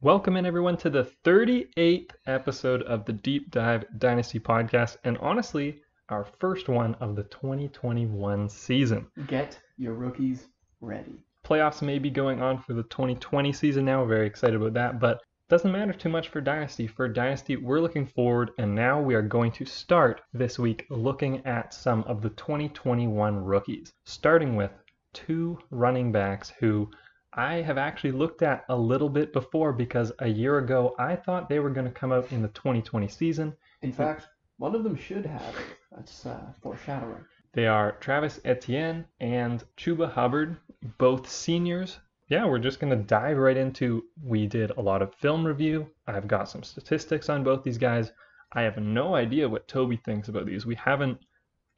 Welcome in everyone to the 38th episode of the Deep Dive Dynasty podcast, and honestly, our first one of the 2021 season. Get your rookies ready. Playoffs may be going on for the 2020 season now. We're Very excited about that, but doesn't matter too much for Dynasty. For Dynasty, we're looking forward, and now we are going to start this week looking at some of the 2021 rookies, starting with two running backs who I have actually looked at a little bit before because a year ago I thought they were going to come out in the 2020 season. In fact, one of them should have. That's uh, foreshadowing. They are Travis Etienne and Chuba Hubbard, both seniors. Yeah, we're just going to dive right into. We did a lot of film review. I've got some statistics on both these guys. I have no idea what Toby thinks about these. We haven't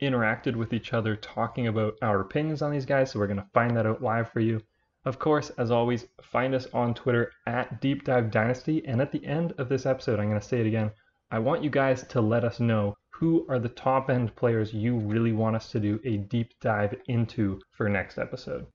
interacted with each other talking about our opinions on these guys, so we're going to find that out live for you. Of course, as always, find us on Twitter at Deep Dive Dynasty. And at the end of this episode, I'm going to say it again. I want you guys to let us know who are the top end players you really want us to do a deep dive into for next episode.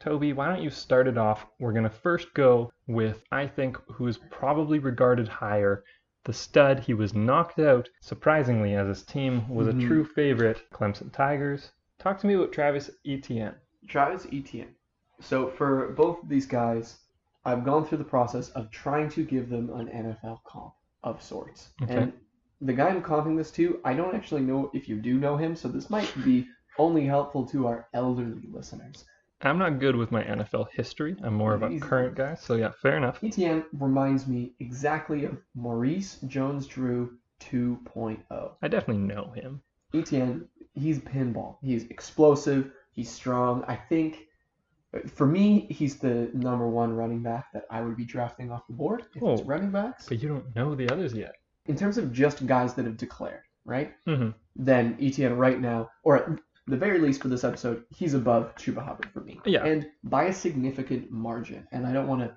Toby, why don't you start it off? We're going to first go with, I think, who is probably regarded higher. The stud, he was knocked out, surprisingly, as his team was Mhm. a true favorite, Clemson Tigers. Talk to me about Travis Etienne. Travis Etienne. So for both of these guys, I've gone through the process of trying to give them an NFL comp of sorts. Okay. And the guy I'm comping this to, I don't actually know if you do know him, so this might be only helpful to our elderly listeners. I'm not good with my NFL history. I'm more of a current guy, so yeah, fair enough. Etienne reminds me exactly of Maurice Jones-Drew 2.0. I definitely know him. Etienne, he's pinball. He's explosive. He's strong. I think, for me, he's the number one running back that I would be drafting off the board if it's Oh. running backs. But you don't know the others yet. In terms of just guys that have declared, right? hmm Then Etienne right now, or at the very least for this episode, he's above Chuba Hubbard for me. Yeah. And by a significant margin. And I don't want to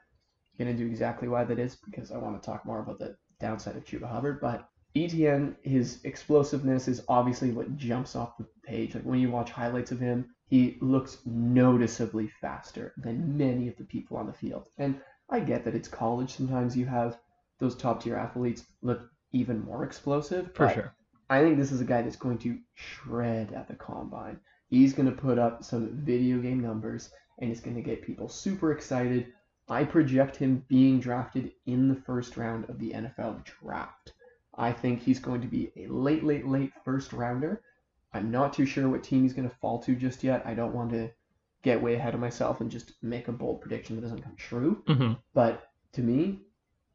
get into exactly why that is because I want to talk more about the downside of Chuba Hubbard. But Etienne, his explosiveness is obviously what jumps off the page. Like when you watch highlights of him, he looks noticeably faster than many of the people on the field. And I get that it's college. Sometimes you have those top tier athletes look even more explosive. For sure. I think this is a guy that's going to shred at the combine. He's going to put up some video game numbers and it's going to get people super excited. I project him being drafted in the first round of the NFL draft. I think he's going to be a late, late, late first rounder. I'm not too sure what team he's going to fall to just yet. I don't want to get way ahead of myself and just make a bold prediction that doesn't come true. hmm But to me,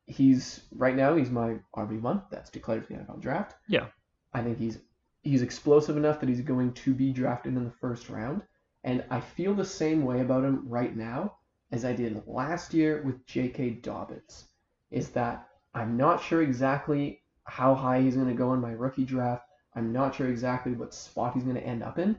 he's right now he's my RB one. That's declared for the NFL draft. Yeah. I think he's he's explosive enough that he's going to be drafted in the first round. And I feel the same way about him right now as I did last year with J.K. Dobbins. Is that I'm not sure exactly how high he's going to go in my rookie draft. I'm not sure exactly what spot he's going to end up in.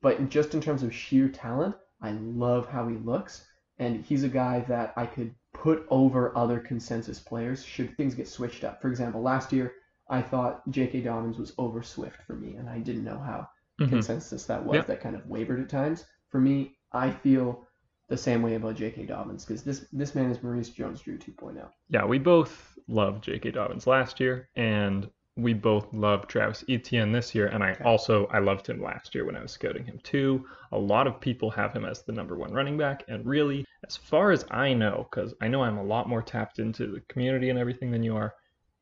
But just in terms of sheer talent, I love how he looks. And he's a guy that I could put over other consensus players should things get switched up. For example, last year I thought J.K. Dobbins was over Swift for me, and I didn't know how hmm consensus that was. Yep. That kind of wavered at times. For me, I feel the same way about J.K. Dobbins because this this man is Maurice Jones-Drew oh. 2.0. Yeah, we both loved J.K. Dobbins last year, and we both love Travis Etienne this year. And I Okay. also I loved him last year when I was scouting him too. A lot of people have him as the number one running back, and really, as far as I know, because I know I'm a lot more tapped into the community and everything than you are,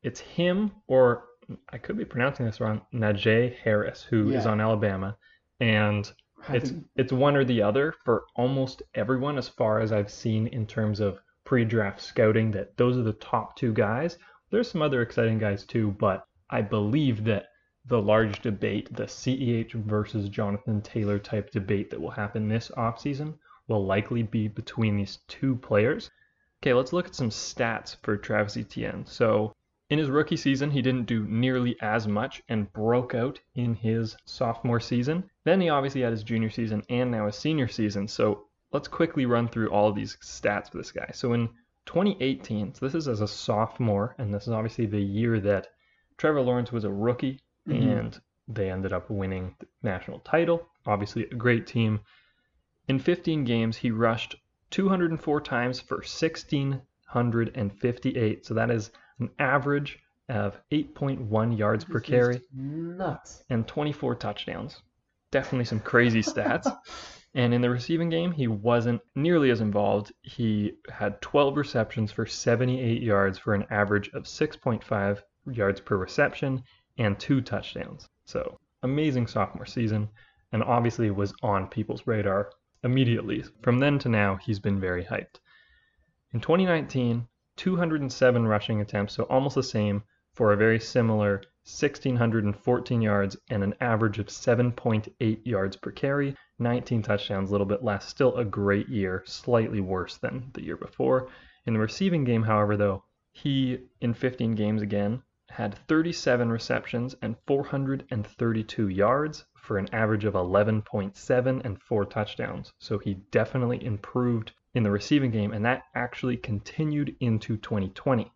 it's him or I could be pronouncing this wrong, Najee Harris, who is Yeah. on Alabama, and it's it's one or the other for almost everyone as far as I've seen in terms of pre-draft scouting that those are the top two guys. There's some other exciting guys too, but I believe that the large debate, the CEH versus Jonathan Taylor type debate that will happen this offseason will likely be between these two players. Okay, let's look at some stats for Travis Etienne. So in his rookie season, he didn't do nearly as much and broke out in his sophomore season. Then he obviously had his junior season and now his senior season. So let's quickly run through all of these stats for this guy. So in 2018, so this is as a sophomore, and this is obviously the year that Trevor Lawrence was a rookie Mhm. and they ended up winning the national title. Obviously, a great team. In 15 games, he rushed 204 times for 1,658. So that is an average of 8.1 yards per This is carry Nuts. and 24 touchdowns. Definitely some crazy stats. And in the receiving game, he wasn't nearly as involved. He had 12 receptions for 78 yards for an average of 6.5 yards per reception and two touchdowns. So, amazing sophomore season, and obviously was on people's radar immediately. From then to now, he's been very hyped. In 2019, 207 rushing attempts, so almost the same, for a very similar 1,614 yards and an average of 7.8 yards per carry, 19 touchdowns, a little bit less. Still a great year, slightly worse than the year before. In the receiving game, however, though, he, in 15 games again, had 37 receptions and 432 yards for an average of 11.7 and four touchdowns. So he definitely improved in the receiving game, and that actually continued into 2020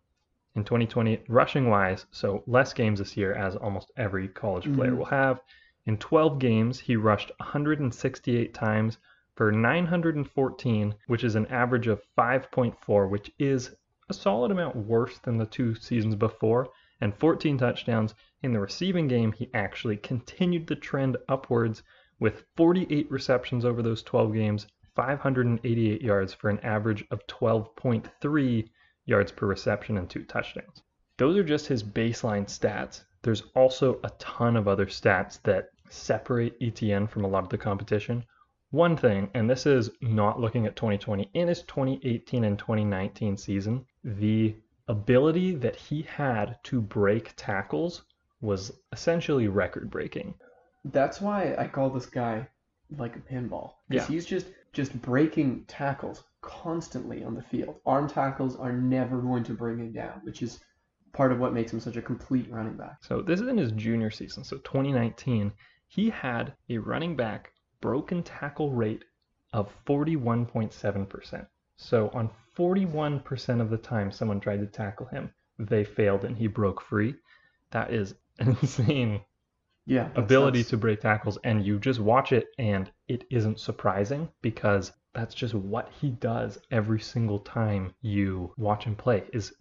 in 2020 rushing wise, so less games this year as almost every college player Mhm. will have. In 12 games, he rushed 168 times for 914, which is an average of 5.4, which is a solid amount worse than the two seasons before, and 14 touchdowns. In the receiving game, he actually continued the trend upwards with 48 receptions over those 12 games, 588 yards for an average of 12.3 yards per reception and two touchdowns. Those are just his baseline stats. There's also a ton of other stats that separate Etienne from a lot of the competition. One thing, and this is not looking at 2020, in his 2018 and 2019 season, the ability that he had to break tackles was essentially record breaking. That's why I call this guy like a pinball. Because Yeah. he's just just breaking tackles constantly on the field. Arm tackles are never going to bring him down, which is part of what makes him such a complete running back. So this is in his junior season, so 2019. He had a running back broken tackle rate of 41.7%. So on 41% of the time someone tried to tackle him, they failed and he broke free. That is an insane Yeah. ability to break tackles and you just watch it and it isn't surprising because that's just what he does every single time you watch him play is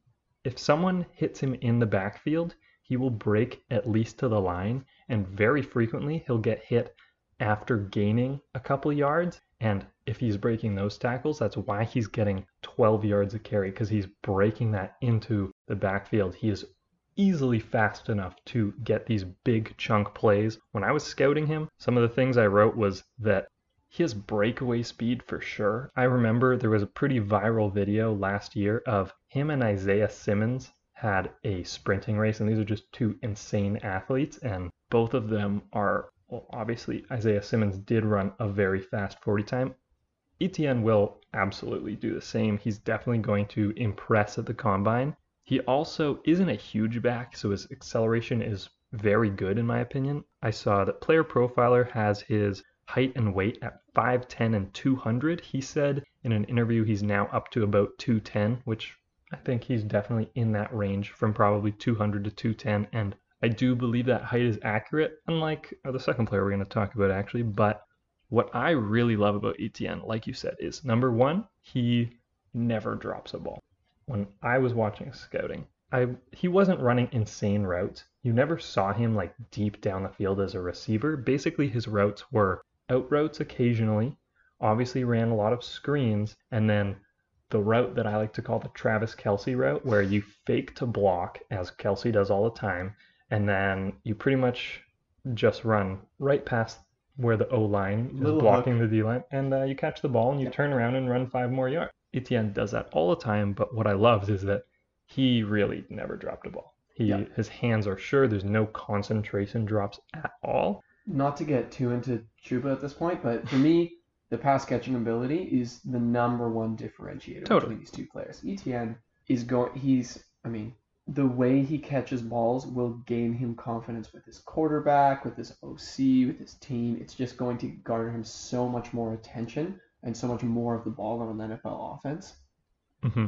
if someone hits him in the backfield he will break at least to the line and very frequently he'll get hit after gaining a couple yards and if he's breaking those tackles that's why he's getting 12 yards of carry because he's breaking that into the backfield he is easily fast enough to get these big chunk plays. When I was scouting him, some of the things I wrote was that has breakaway speed for sure. I remember there was a pretty viral video last year of him and Isaiah Simmons had a sprinting race, and these are just two insane athletes, and both of them are well, obviously Isaiah Simmons did run a very fast 40 time. Etienne will absolutely do the same. He's definitely going to impress at the combine. He also isn't a huge back, so his acceleration is very good in my opinion. I saw that Player Profiler has his height and weight at 5'10 and 200. He said in an interview he's now up to about 210, which I think he's definitely in that range from probably 200 to 210. And I do believe that height is accurate, unlike uh, the second player we're going to talk about actually. But what I really love about Etienne, like you said, is number one, he never drops a ball. When I was watching scouting, I he wasn't running insane routes. You never saw him like deep down the field as a receiver. Basically, his routes were out routes occasionally. Obviously, ran a lot of screens, and then the route that I like to call the Travis Kelce route, where you fake to block as Kelsey does all the time, and then you pretty much just run right past where the O line is blocking the D line, and uh, you catch the ball and you Yep. turn around and run five more yards. Etienne does that all the time, but what I loved is that he really never dropped a ball. He Yeah. his hands are sure. There's no concentration drops at all. Not to get too into Chuba at this point, but for me, the pass catching ability is the number one differentiator Totally. between these two players. Etienne is going. He's. I mean, the way he catches balls will gain him confidence with his quarterback, with his OC, with his team. It's just going to garner him so much more attention and so much more of the ball on an NFL offense. hmm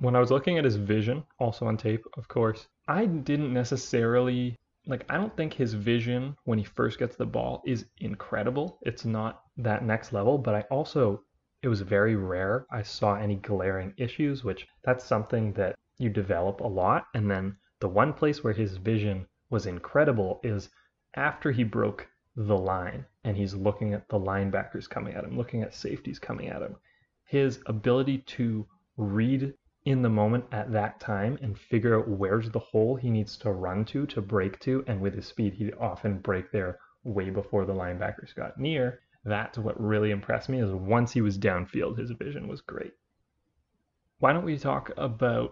When I was looking at his vision, also on tape, of course, I didn't necessarily like. I don't think his vision when he first gets the ball is incredible. It's not that next level, but I also it was very rare I saw any glaring issues, which that's something that you develop a lot. And then the one place where his vision was incredible is after he broke the line and he's looking at the linebackers coming at him, looking at safeties coming at him. His ability to read in the moment at that time and figure out where's the hole he needs to run to to break to and with his speed he'd often break there way before the linebackers got near that's what really impressed me is once he was downfield his vision was great why don't we talk about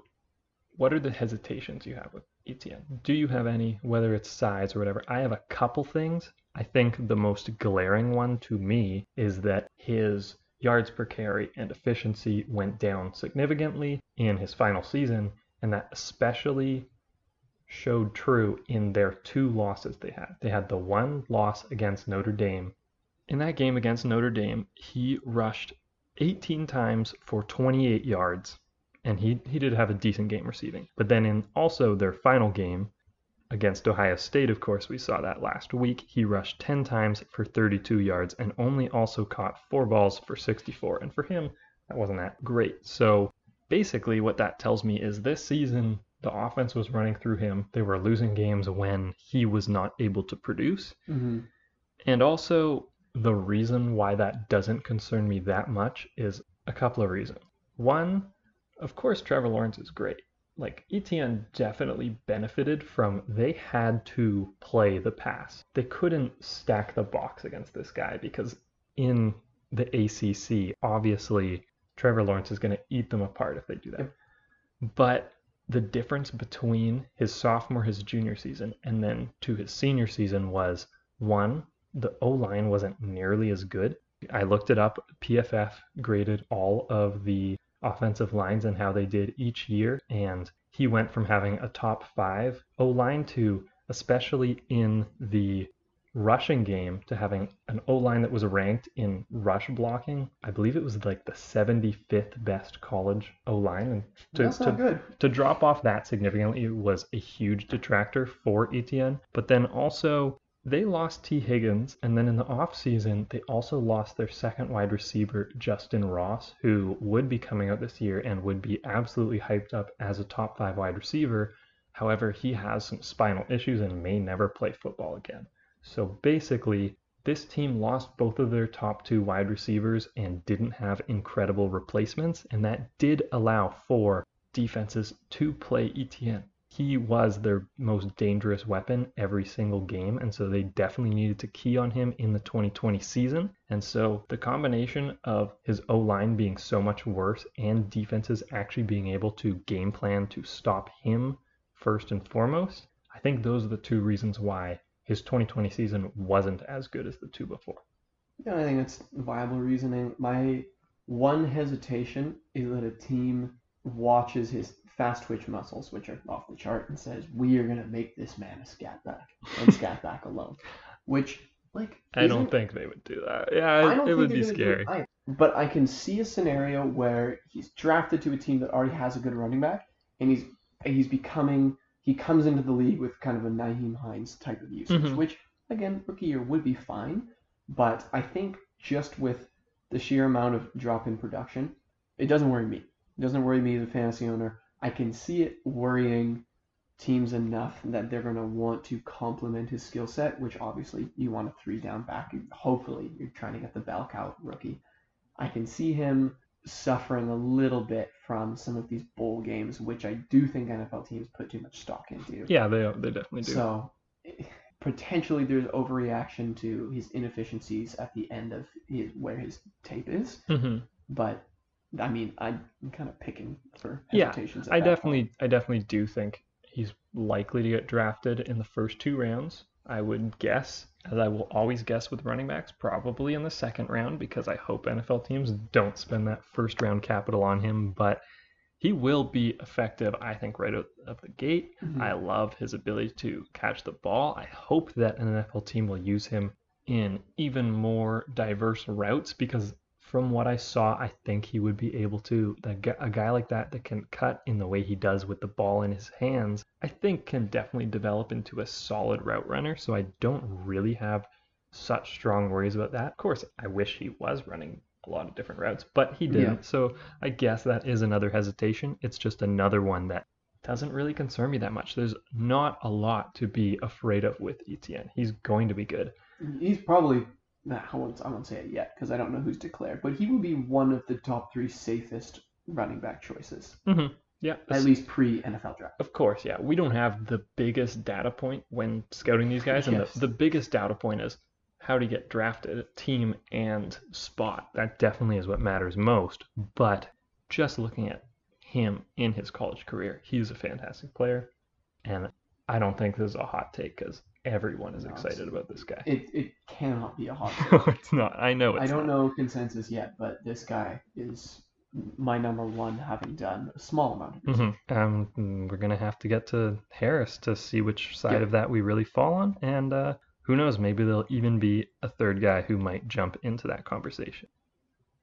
what are the hesitations you have with Etienne? Do you have any, whether it's size or whatever? I have a couple things. I think the most glaring one to me is that his yards per carry and efficiency went down significantly in his final season, and that especially showed true in their two losses they had. They had the one loss against Notre Dame. In that game against Notre Dame, he rushed 18 times for 28 yards, and he, he did have a decent game receiving. But then in also their final game, Against Ohio State, of course, we saw that last week. He rushed 10 times for 32 yards and only also caught four balls for 64. And for him, that wasn't that great. So basically, what that tells me is this season, the offense was running through him. They were losing games when he was not able to produce. Mm-hmm. And also, the reason why that doesn't concern me that much is a couple of reasons. One, of course, Trevor Lawrence is great like Etienne definitely benefited from they had to play the pass. They couldn't stack the box against this guy because in the ACC, obviously Trevor Lawrence is going to eat them apart if they do that. But the difference between his sophomore, his junior season, and then to his senior season was one, the O line wasn't nearly as good. I looked it up. PFF graded all of the offensive lines and how they did each year. And he went from having a top five O line to, especially in the rushing game, to having an O line that was ranked in rush blocking. I believe it was like the 75th best college O line. And to, That's not to, good. to drop off that significantly was a huge detractor for Etienne. But then also, they lost Tee Higgins, and then in the offseason, they also lost their second wide receiver, Justyn Ross, who would be coming out this year and would be absolutely hyped up as a top five wide receiver. However, he has some spinal issues and may never play football again. So basically, this team lost both of their top two wide receivers and didn't have incredible replacements, and that did allow for defenses to play Etienne he was their most dangerous weapon every single game. And so they definitely needed to key on him in the 2020 season. And so the combination of his O line being so much worse and defenses actually being able to game plan to stop him first and foremost, I think those are the two reasons why his 2020 season wasn't as good as the two before. Yeah, I think that's viable reasoning. My one hesitation is that a team watches his fast twitch muscles, which are off the chart, and says, "We are gonna make this man a scat back and scat back alone," which like I don't think they would do that. Yeah, it would be scary. But I can see a scenario where he's drafted to a team that already has a good running back, and he's he's becoming he comes into the league with kind of a Nyheim Hines type of usage, mm-hmm. which again rookie year would be fine, but I think just with the sheer amount of drop in production, it doesn't worry me. It doesn't worry me as a fantasy owner. I can see it worrying teams enough that they're going to want to complement his skill set, which obviously you want a three down back. Hopefully, you're trying to get the bell cow rookie. I can see him suffering a little bit from some of these bowl games, which I do think NFL teams put too much stock into. Yeah, they they definitely do. So potentially there's overreaction to his inefficiencies at the end of his, where his tape is. Mm-hmm. But I mean, I'm kind of picking for hesitations. Yeah, I definitely, point. I definitely do think he's likely to get drafted in the first two rounds. I would guess, as I will always guess with running backs, probably in the second round because I hope NFL teams don't spend that first round capital on him. But he will be effective, I think, right out of the gate. Mm-hmm. I love his ability to catch the ball. I hope that an NFL team will use him in even more diverse routes because from what I saw, I think he would be able to. A guy like that that can cut in the way he does with the ball in his hands, I think can definitely develop into a solid route runner. So I don't really have such strong worries about that. Of course, I wish he was running a lot of different routes, but he didn't. Yeah. So I guess that is another hesitation. It's just another one that doesn't really concern me that much. There's not a lot to be afraid of with Etienne. He's going to be good. He's probably nah, I won't I won't say it yet because I don't know who's declared, but he will be one of the top three safest running back choices mm-hmm. Yeah, at least pre NFL draft. Of course, yeah. We don't have the biggest data point when scouting these guys, and Yes. the, the biggest data point is how to get drafted, team and spot. That definitely is what matters most. But just looking at him in his college career, he's a fantastic player, and I don't think this is a hot take because everyone is No, excited about this guy. It it cannot be a hot. take. No, it's not. I know it's I don't not. know consensus yet, but this guy is my number one, having done a small amount. Mhm. Um, we're gonna have to get to Harris to see which side Yeah. of that we really fall on, and uh, who knows? Maybe there'll even be a third guy who might jump into that conversation.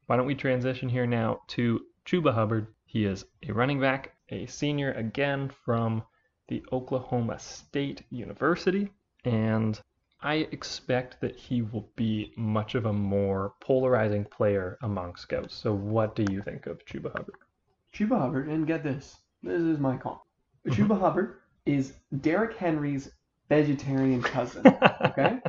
Why don't we transition here now to Chuba Hubbard? He is a running back, a senior again from the Oklahoma State University, and I expect that he will be much of a more polarizing player among scouts. So, what do you think of Chuba Hubbard? Chuba Hubbard, and get this, this is my call. Mhm. Chuba Hubbard is Derrick Henry's vegetarian cousin. Okay,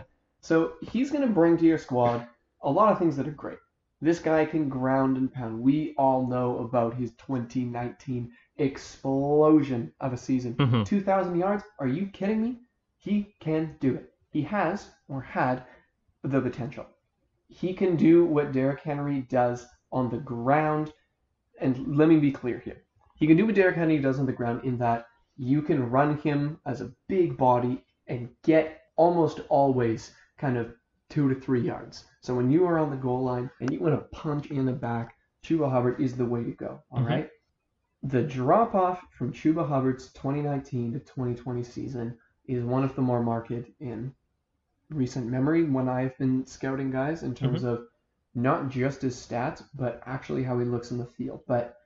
so he's gonna bring to your squad a lot of things that are great. This guy can ground and pound. We all know about his 2019 explosion of a season. Mhm. 2,000 yards? Are you kidding me? He can do it. He has or had the potential. He can do what Derrick Henry does on the ground. And let me be clear here. He can do what Derrick Henry does on the ground in that you can run him as a big body and get almost always kind of two to three yards. So when you are on the goal line and you want to punch in the back, Chuba Hubbard is the way to go. All right. Mhm. The drop off from Chuba Hubbard's 2019 to 2020 season is one of the more marked in recent memory when I've been scouting guys in terms mm-hmm. of not just his stats, but actually how he looks in the field. But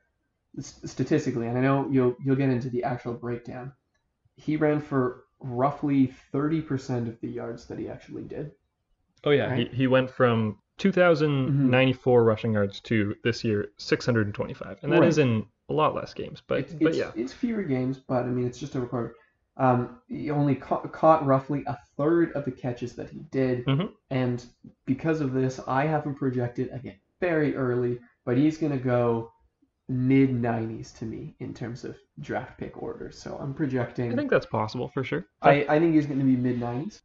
statistically, and I know you'll you'll get into the actual breakdown, he ran for roughly 30% of the yards that he actually did. Oh yeah, Right? he, he went from 2,094 mm-hmm. rushing yards to this year 625, and that is Right. in a lot less games. But it's, but it's, yeah, it's fewer games, but I mean, it's just a record. Um, he only ca- caught roughly a third of the catches that he did, Mhm. and because of this, I have him projected again very early, but he's gonna go mid 90s to me in terms of draft pick order. So I'm projecting. I think that's possible for sure. I, I think he's going to be mid 90s.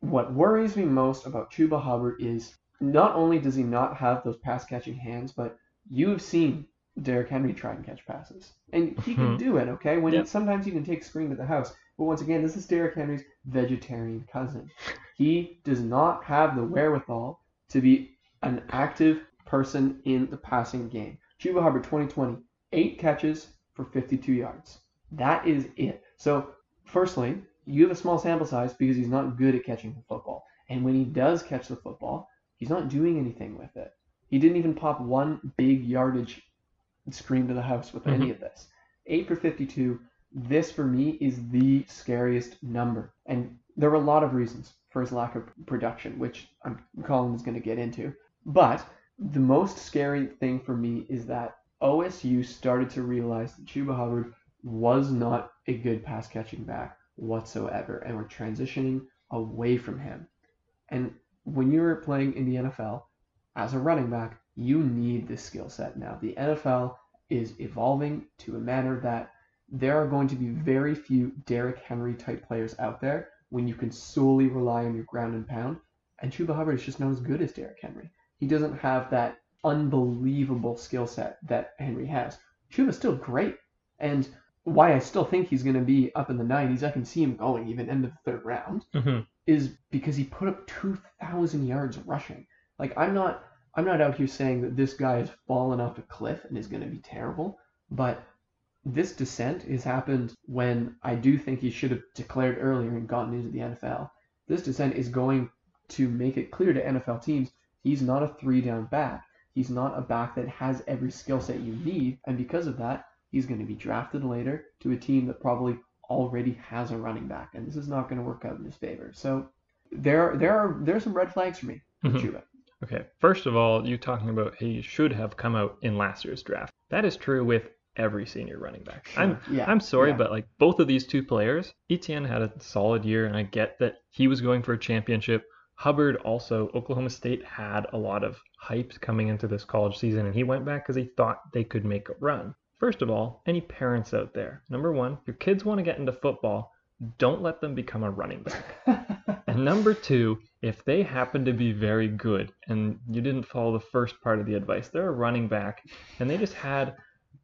What worries me most about Chuba Hubbard is not only does he not have those pass catching hands, but you've seen Derrick Henry try and catch passes. And he can Mhm. do it, okay? When Yep. sometimes you can take screen to the house. But once again, this is Derrick Henry's vegetarian cousin. He does not have the wherewithal to be an active person in the passing game. Chuba Hubbard 2020, eight catches for 52 yards. That is it. So, firstly, you have a small sample size because he's not good at catching the football. And when he does catch the football, he's not doing anything with it. He didn't even pop one big yardage screen to the house with any mm-hmm. of this. 8 for 52. This for me is the scariest number. And there were a lot of reasons for his lack of production, which I'm Colin is going to get into. But the most scary thing for me is that OSU started to realize that Chuba Hubbard was not a good pass catching back whatsoever, and we're transitioning away from him. And when you're playing in the NFL as a running back, you need this skill set now. The NFL is evolving to a manner that there are going to be very few Derrick Henry type players out there when you can solely rely on your ground and pound. And Chuba Hubbard is just not as good as Derrick Henry. He doesn't have that unbelievable skill set that Henry has. Chuba's still great. And why I still think he's going to be up in the 90s, I can see him going even end of the third round, Mhm. is because he put up 2,000 yards rushing. Like I'm not, I'm not out here saying that this guy has fallen off a cliff and is going to be terrible, but this descent has happened when I do think he should have declared earlier and gotten into the NFL. This descent is going to make it clear to NFL teams he's not a three down back. He's not a back that has every skill set you need, and because of that, he's going to be drafted later to a team that probably already has a running back, and this is not going to work out in his favor. So there, there are there are some red flags for me Mhm. Chuba. Okay, first of all, you talking about he should have come out in last year's draft. That is true with every senior running back. I'm Yeah, I'm sorry, yeah. but like both of these two players, Etienne had a solid year, and I get that he was going for a championship. Hubbard also, Oklahoma State had a lot of hype coming into this college season, and he went back because he thought they could make a run. First of all, any parents out there, number one, your kids want to get into football, don't let them become a running back. And number two, if they happen to be very good and you didn't follow the first part of the advice, they're a running back and they just had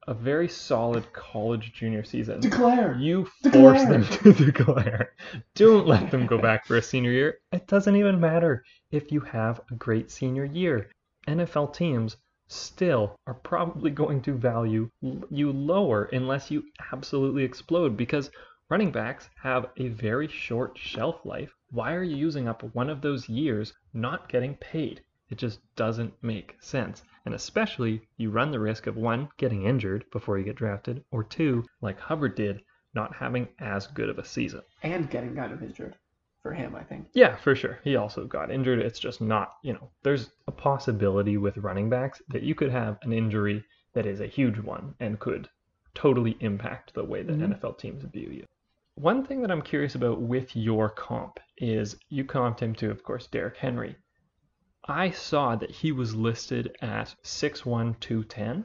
a very solid college junior season. Declare. You Declare. force them to declare. Don't let them go back for a senior year. It doesn't even matter if you have a great senior year. NFL teams still are probably going to value you lower unless you absolutely explode because running backs have a very short shelf life. Why are you using up one of those years not getting paid? It just doesn't make sense. And especially, you run the risk of one, getting injured before you get drafted, or two, like Hubbard did, not having as good of a season. and getting kind of injured for him, I think. Yeah, for sure. He also got injured. It's just not, you know, there's a possibility with running backs that you could have an injury that is a huge one and could totally impact the way that Mhm. NFL teams view you. One thing that I'm curious about with your comp is you comped him to, of course, Derrick Henry. I saw that he was listed at 6'1", 210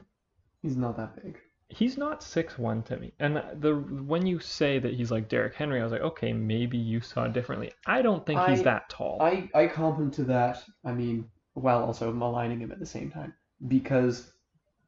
He's not that big. he's not six one to me. And the when you say that he's like Derrick Henry, I was like, okay, maybe you saw it differently. I don't think he's I- that tall. I, I comp him to that, I mean, while also maligning him at the same time, because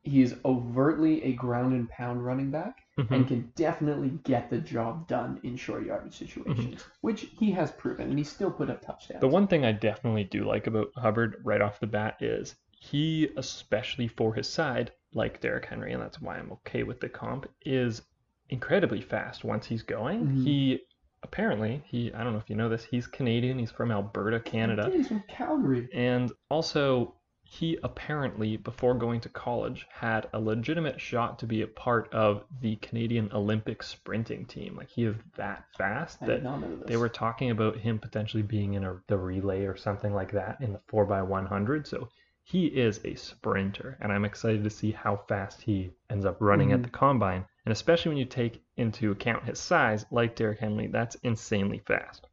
he is overtly a ground and pound running back Mhm. and can definitely get the job done in short yardage situations, which he has proven, and he still put up touchdowns. The one thing I definitely do like about Hubbard right off the bat is he, especially for his side, like Derrick Henry, and that's why I'm okay with the comp, is incredibly fast once he's going. Mhm. He apparently he I don't know if you know this, he's Canadian, he's from Alberta, Canada. He's from Calgary. And also, he apparently, before going to college, had a legitimate shot to be a part of the Canadian Olympic sprinting team. Like, he is that fast I that did not know this. they were talking about him potentially being in a, the relay or something like that in the 4x100. So, he is a sprinter, and I'm excited to see how fast he ends up running at Mhm. the combine. And especially when you take into account his size, like Derrick Henry, that's insanely fast.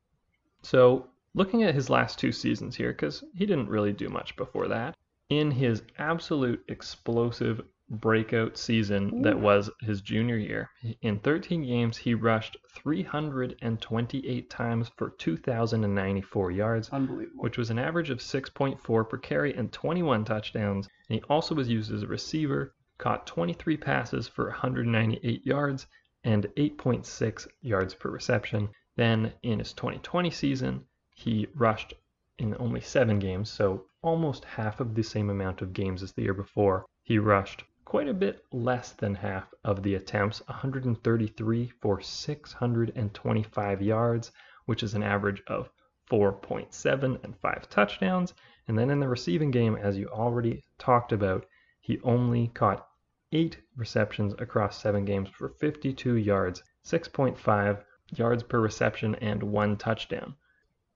So, looking at his last two seasons here, because he didn't really do much before that, in his absolute explosive breakout season that was his junior year, in 13 games, he rushed 328 times for 2,094 yards, Unbelievable. which was an average of 6.4 per carry and 21 touchdowns. And he also was used as a receiver, caught 23 passes for 198 yards and 8.6 yards per reception. Then in his 2020 season, he rushed in only seven games, so almost half of the same amount of games as the year before. He rushed quite a bit less than half of the attempts, 133 for 625 yards, which is an average of 4.7 and 5 touchdowns. And then in the receiving game, as you already talked about, he only caught 8 receptions across 7 games for 52 yards, 6.5 yards per reception, and 1 touchdown.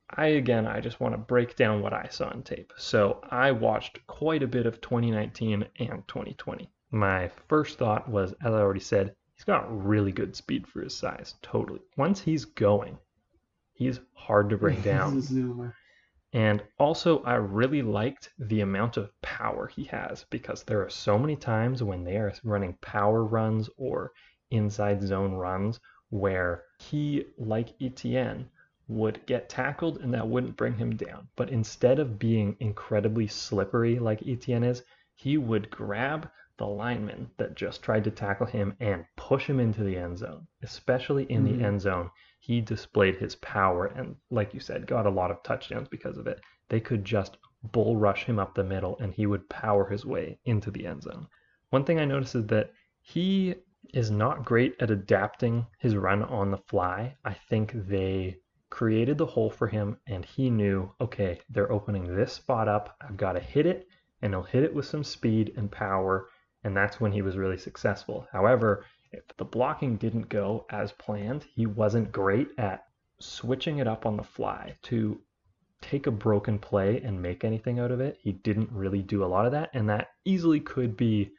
I again, I just want to break down what I saw on tape. So I watched quite a bit of 2019 and 2020. My first thought was, as I already said, he's got really good speed for his size. Totally. Once he's going, he's hard to bring down. He's a zoomer. And also, I really liked the amount of power he has because there are so many times when they are running power runs or inside zone runs where he, like Etienne, would get tackled and that wouldn't bring him down. But instead of being incredibly slippery like Etienne is, he would grab the lineman that just tried to tackle him and push him into the end zone, especially in Mhm. the end zone he displayed his power and, like you said, got a lot of touchdowns because of it. They could just bull rush him up the middle and he would power his way into the end zone. One thing I noticed is that he is not great at adapting his run on the fly. I think they created the hole for him and he knew, okay, they're opening this spot up. I've got to hit it and he'll hit it with some speed and power. And that's when he was really successful. However, if the blocking didn't go as planned, he wasn't great at switching it up on the fly to take a broken play and make anything out of it. He didn't really do a lot of that, and that easily could be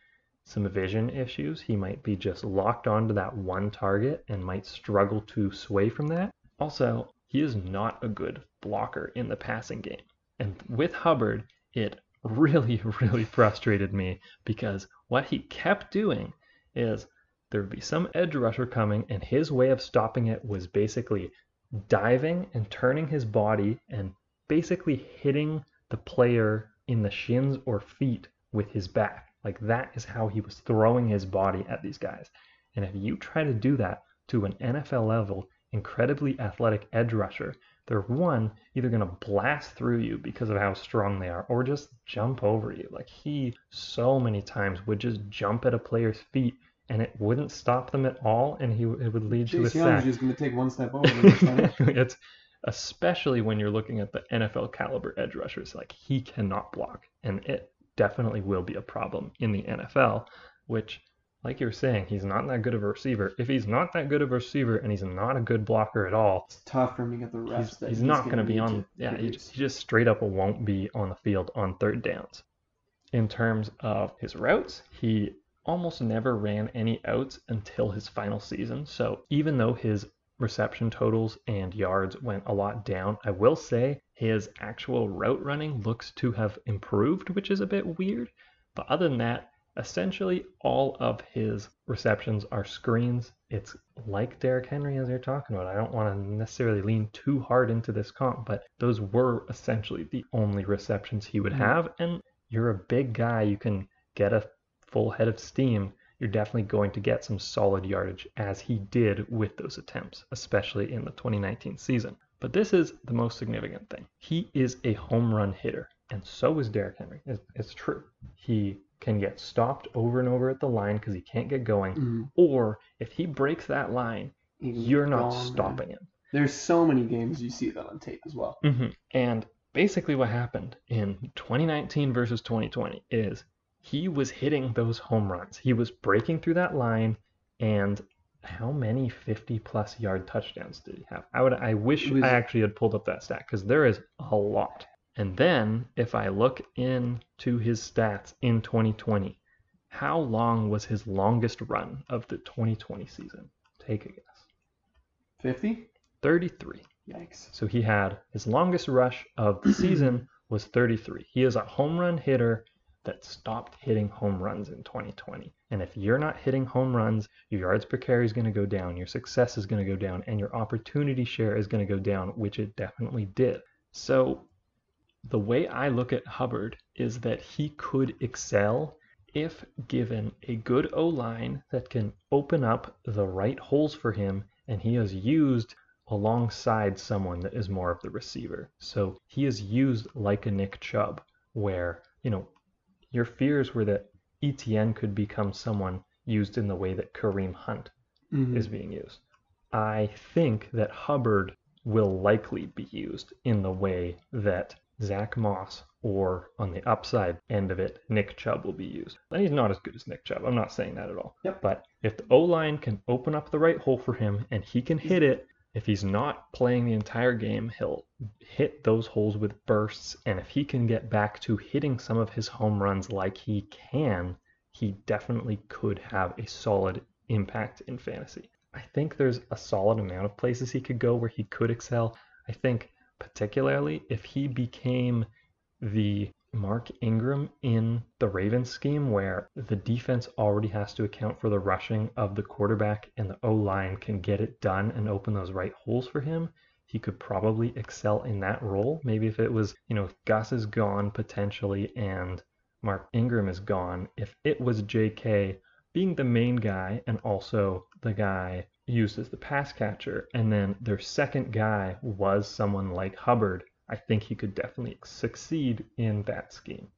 some vision issues. He might be just locked onto that one target and might struggle to sway from that. Also, he is not a good blocker in the passing game. And with Hubbard, it really, really frustrated me because what he kept doing is there would be some edge rusher coming, and his way of stopping it was basically diving and turning his body and basically hitting the player in the shins or feet with his back. Like that is how he was throwing his body at these guys. And if you try to do that to an NFL level, incredibly athletic edge rusher, they're one, either going to blast through you because of how strong they are, or just jump over you. Like he so many times would just jump at a player's feet and it wouldn't stop them at all, and he it would lead to a Chase Young's sack. just going to take one step over. it's especially when you're looking at the NFL caliber edge rushers. Like he cannot block, and it definitely will be a problem in the NFL. Which, like you're saying, he's not that good of a receiver. If he's not that good of a receiver and he's not a good blocker at all, It's tough for him to get the reps he's, that he's not going to be on. Yeah, he just, he just straight up won't be on the field on third downs. In terms of his routes, he almost never ran any outs until his final season. So even though his reception totals and yards went a lot down, I will say his actual route running looks to have improved, which is a bit weird. But other than that, essentially all of his receptions are screens. It's like Derrick Henry as you're talking about. I don't want to necessarily lean too hard into this comp, but those were essentially the only receptions he would Mhm. have. And you're a big guy, you can get a full head of steam. You're definitely going to get some solid yardage as he did with those attempts, especially in the 2019 season. But this is the most significant thing. He is a home run hitter, and so is Derrick Henry. It's, it's true. He can get stopped over and over at the line because he can't get going, Mhm. or if he breaks that line, you're not gone, man. stopping him. There's so many games you see that on tape as well. hmm And basically, what happened in 2019 versus 2020 is he was hitting those home runs. He was breaking through that line, and how many 50 plus yard touchdowns did he have? I would. I wish was- I actually had pulled up that stat because there is a lot. And then if I look into his stats in 2020, how long was his longest run of the 2020 season? Take a guess. 50? 33. Yikes. So he had his longest rush of the season was 33. He is a home run hitter that stopped hitting home runs in 2020. And if you're not hitting home runs, your yards per carry is going to go down, your success is going to go down, and your opportunity share is going to go down, which it definitely did. So the way I look at Hubbard is that he could excel if given a good O line that can open up the right holes for him, and he is used alongside someone that is more of the receiver. So he is used like a Nick Chubb, where, you know, your fears were that Etienne could become someone used in the way that Kareem Hunt Mhm. is being used. I think that Hubbard will likely be used in the way that Zach Moss or on the upside end of it, Nick Chubb will be used. And he's not as good as Nick Chubb. I'm not saying that at all. Yep. But if the O line can open up the right hole for him and he can hit it, if he's not playing the entire game, he'll hit those holes with bursts. And if he can get back to hitting some of his home runs like he can, he definitely could have a solid impact in fantasy. I think there's a solid amount of places he could go where he could excel. I think particularly if he became the Mark Ingram in the Ravens scheme where the defense already has to account for the rushing of the quarterback and the O line can get it done and open those right holes for him, he could probably excel in that role. Maybe if it was, you know, if Gus is gone potentially and Mark Ingram is gone, if it was JK being the main guy and also the guy used as the pass catcher, and then their second guy was someone like Hubbard, I think he could definitely succeed in that scheme.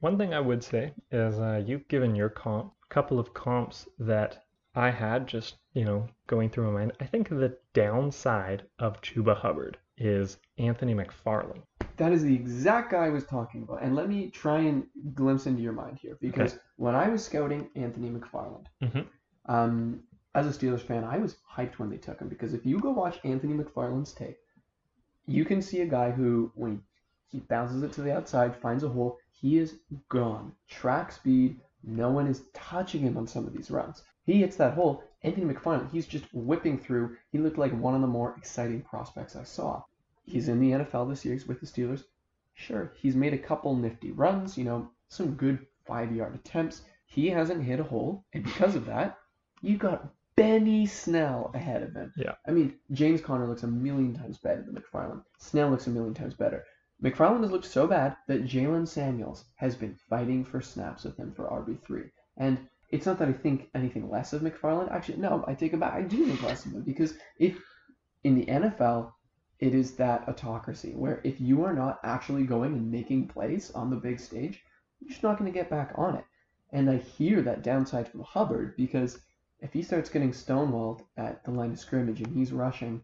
One thing I would say is uh, you've given your comp couple of comps that I had just you know going through my mind. I think the downside of Chuba Hubbard is Anthony McFarland. That is the exact guy I was talking about. And let me try and glimpse into your mind here. Because when I was scouting Anthony McFarland, Mhm. um, as a Steelers fan, I was hyped when they took him. Because if you go watch Anthony McFarland's tape, you can see a guy who, when he bounces it to the outside, finds a hole, he is gone. Track speed, no one is touching him on some of these runs. He hits that hole. Anthony McFarland, he's just whipping through. He looked like one of the more exciting prospects I saw. He's in the NFL this year. With the Steelers. Sure, he's made a couple nifty runs, you know, some good five yard attempts. He hasn't hit a hole, and because of that, you got Benny Snell ahead of him. Yeah. I mean, James Conner looks a million times better than McFarland. Snell looks a million times better. McFarland has looked so bad that Jaylen Samuels has been fighting for snaps with him for RB3. And it's not that I think anything less of McFarland. Actually, no, I take it back. I do think less of him because if in the NFL, it is that autocracy where if you are not actually going and making plays on the big stage, you're just not going to get back on it. And I hear that downside from Hubbard because if he starts getting stonewalled at the line of scrimmage and he's rushing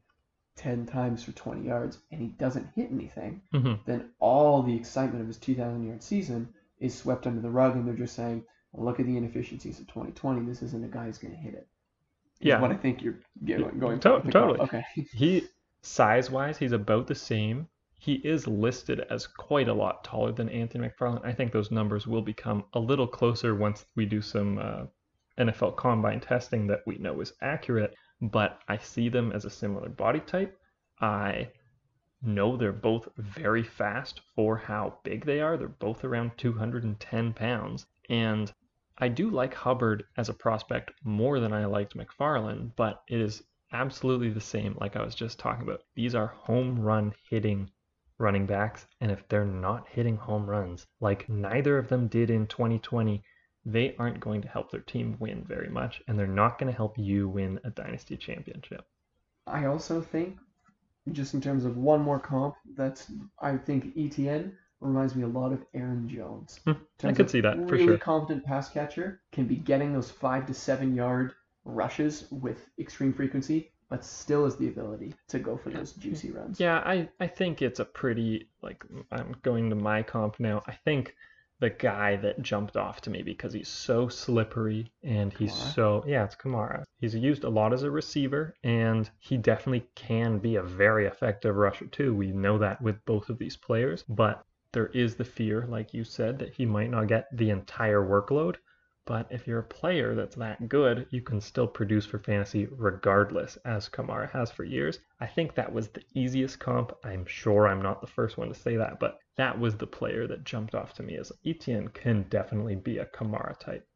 10 times for 20 yards and he doesn't hit anything, hmm then all the excitement of his 2,000 yard season is swept under the rug and they're just saying, well, look at the inefficiencies of 2020. This isn't a guy who's going to hit it. Yeah. What I think you're going, going To- to totally. up. Okay. He size wise, he's about the same. He is listed as quite a lot taller than Anthony McFarland. I think those numbers will become a little closer once we do some uh, NFL combine testing that we know is accurate. But I see them as a similar body type. I know they're both very fast for how big they are. They're both around 210 pounds. And I do like Hubbard as a prospect more than I liked McFarland, but it is absolutely the same, like I was just talking about. These are home run hitting running backs, and if they're not hitting home runs, like neither of them did in 2020, they aren't going to help their team win very much, and they're not going to help you win a dynasty championship. I also think, just in terms of one more comp, that's I think Etienne reminds me a lot of Aaron Jones. Hmm, I could see that for really sure. competent pass catcher can be getting those five to seven yard rushes with extreme frequency, but still has the ability to go for those juicy runs. Yeah, I, I think it's a pretty like I'm going to my comp now. I think the guy that jumped off to me because he's so slippery and he's Kamara? so yeah, it's Kamara. He's used a lot as a receiver and he definitely can be a very effective rusher too. We know that with both of these players, but there is the fear, like you said, that he might not get the entire workload. But if you're a player that's that good, you can still produce for fantasy regardless, as Kamara has for years. I think that was the easiest comp. I'm sure I'm not the first one to say that, but that was the player that jumped off to me as Etienne can definitely be a Kamara type.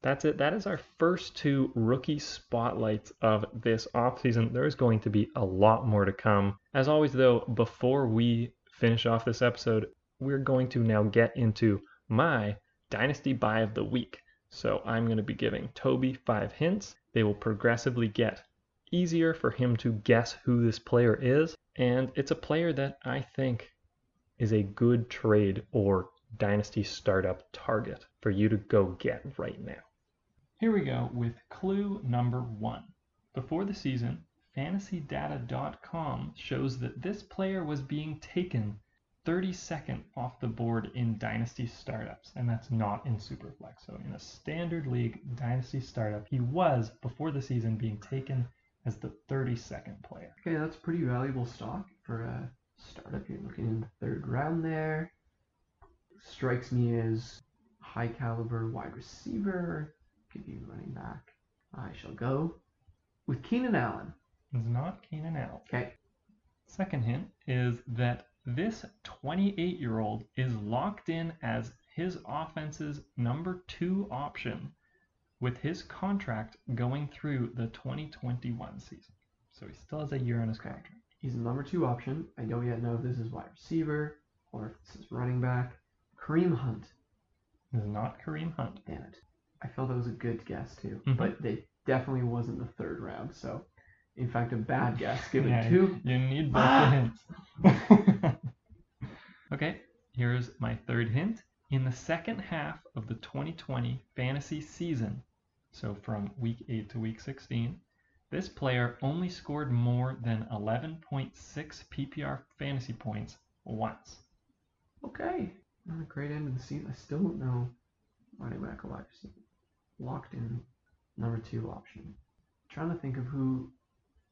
That's it. That is our first two rookie spotlights of this offseason. There is going to be a lot more to come. As always, though, before we finish off this episode, we're going to now get into my Dynasty Buy of the Week. So I'm going to be giving Toby five hints. They will progressively get easier for him to guess who this player is. And it's a player that I think is a good trade or dynasty startup target for you to go get right now. Here we go with clue number one. Before the season, fantasydata.com shows that this player was being taken 32nd off the board in dynasty startups, and that's not in Superflex. So in a standard league dynasty startup, he was before the season being taken as the 32nd player. Okay, that's pretty valuable stock for a startup. You're looking in the third round there. Strikes me as high caliber wide receiver. Could be running back. I shall go with Keenan Allen. It's not Keenan Allen. Okay. Second hint is that this 28 year old is locked in as his offense's number two option with his contract going through the 2021 season. So he still has a year on his Okay. contract. He's the number two option. I don't yet know if this is wide receiver or if this is running back. Kareem Hunt. This is not Kareem Hunt. Damn it. I felt that was a good guess too, Mhm. but they definitely wasn't the third round. So, in fact, a bad guess given Yeah, two. You need both Ah. hints. okay, here's my third hint. In the second half of the 2020 fantasy season, so from week 8 to week 16, this player only scored more than 11.6 PPR fantasy points once. Okay. Not a great end of the season. I still don't know running back or wide receiver. Locked in number two option. trying to think of who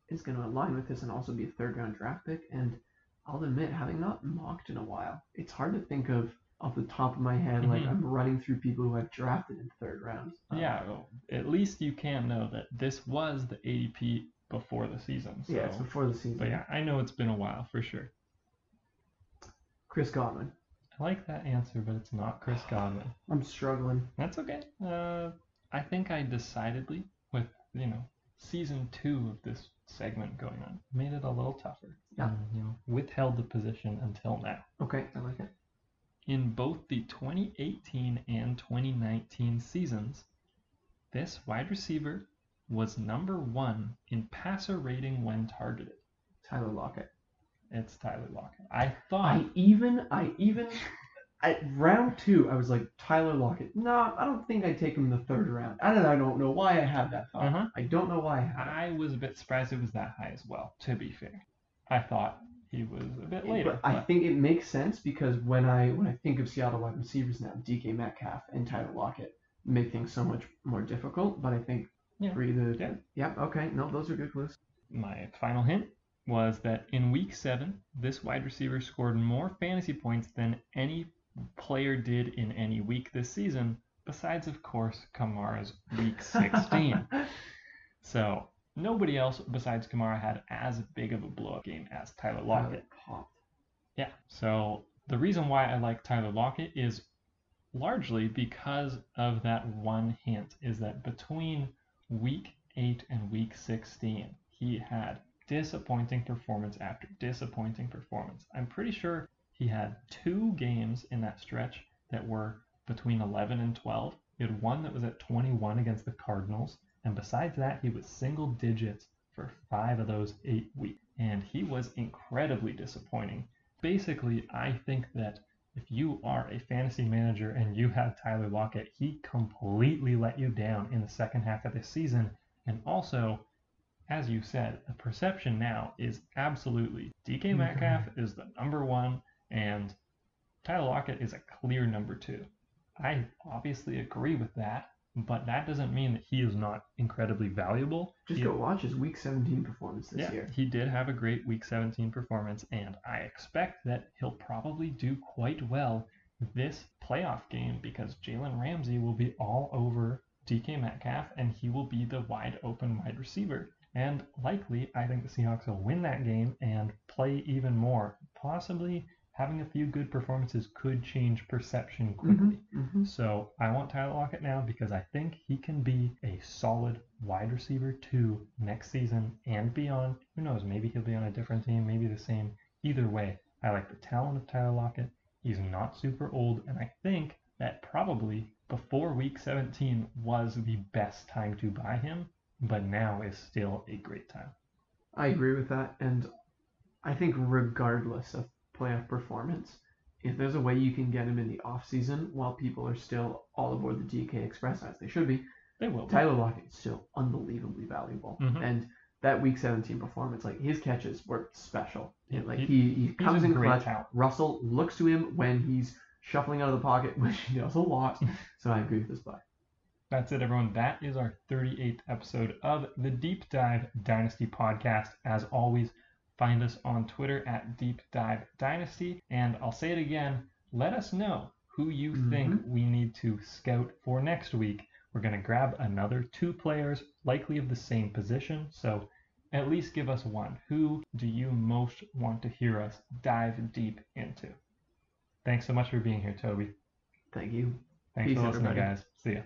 is going to align with this and also be a third round draft pick. And I'll admit, having not mocked in a while, it's hard to think of off the top of my head. Like Mhm. I'm running through people who I've drafted in third rounds. Um, Yeah, well, at least you can know that this was the ADP before the season. So. yeah, it's before the season. But yeah, I know it's been a while for sure. Chris Godwin. I like that answer, but it's not Chris Godwin. I'm struggling. That's okay. Uh, I think I decidedly, with you know season two of this segment going on, made it a little tougher. Yeah. And, you know, withheld the position until now. Okay, I like it. In both the 2018 and 2019 seasons, this wide receiver was number one in passer rating when targeted. Tyler Lockett. It's Tyler Lockett. I thought I even, I even, at round two, I was like Tyler Lockett. No, I don't think I'd take him in the third round. I don't, I don't know why I had that thought. Uh-huh. I don't know why I. I was a bit surprised it was that high as well, to be fair. I thought he was a bit later. But I think it makes sense because when I when I think of Seattle wide receivers now, DK Metcalf and Tyler Lockett make things so much more difficult. But I think Yeah. three the Yeah. yeah okay no those are good clues. my final hint was that in week seven, this wide receiver scored more fantasy points than any player did in any week this season, besides, of course, Kamara's week 16. so nobody else besides Kamara had as big of a blow up game as Tyler Lockett. Yeah. So the reason why I like Tyler Lockett is largely because of that one hint is that between week 8 and week 16, he had disappointing performance after disappointing performance. I'm pretty sure he had two games in that stretch that were between 11 and 12. He had one that was at 21 against the Cardinals, and besides that, he was single digits for five of those eight weeks. And he was incredibly disappointing. Basically, I think that if you are a fantasy manager and you have Tyler Lockett, he completely let you down in the second half of the season. And also, as you said, the perception now is absolutely DK mm-hmm. Metcalf is the number one and Tyler Lockett is a clear number two. I obviously agree with that, but that doesn't mean that he is not incredibly valuable. Just He- go watch his Week 17 performance this yeah, year. he did have a great Week 17 performance, and I expect that he'll probably do quite well this playoff game because Jalen Ramsey will be all over DK Metcalf, and he will be the wide open wide receiver. And likely, I think the Seahawks will win that game and play even more. Possibly having a few good performances could change perception quickly. Mhm. So I want Tyler Lockett now because I think he can be a solid wide receiver two next season and beyond. Who knows? Maybe he'll be on a different team, maybe the same. Either way, I like the talent of Tyler Lockett. He's not super old, and I think that probably before week 17 was the best time to buy him, but now is still a great time. I agree with that, and I think regardless of playoff performance, if there's a way you can get him in the off season while people are still all aboard the DK Express as they should be, They will. Tyler Lockett is still unbelievably valuable. Mhm. And that Week 17 performance, like his catches were special. Yeah, like he- he, he comes in clutch. talent. Russell looks to him when he's shuffling out of the pocket, which he does a lot. so I agree with this buy. That's it, everyone. That is our 38th episode of the Deep Dive Dynasty podcast. As always, find us on Twitter at Deep Dive Dynasty. And I'll say it again let us know who you mm-hmm. think we need to scout for next week. We're going to grab another two players, likely of the same position. So at least give us one. Who do you most want to hear us dive deep into? Thanks so much for being here, Toby. Thank you. Thanks Peace, for listening, everybody. guys. See ya.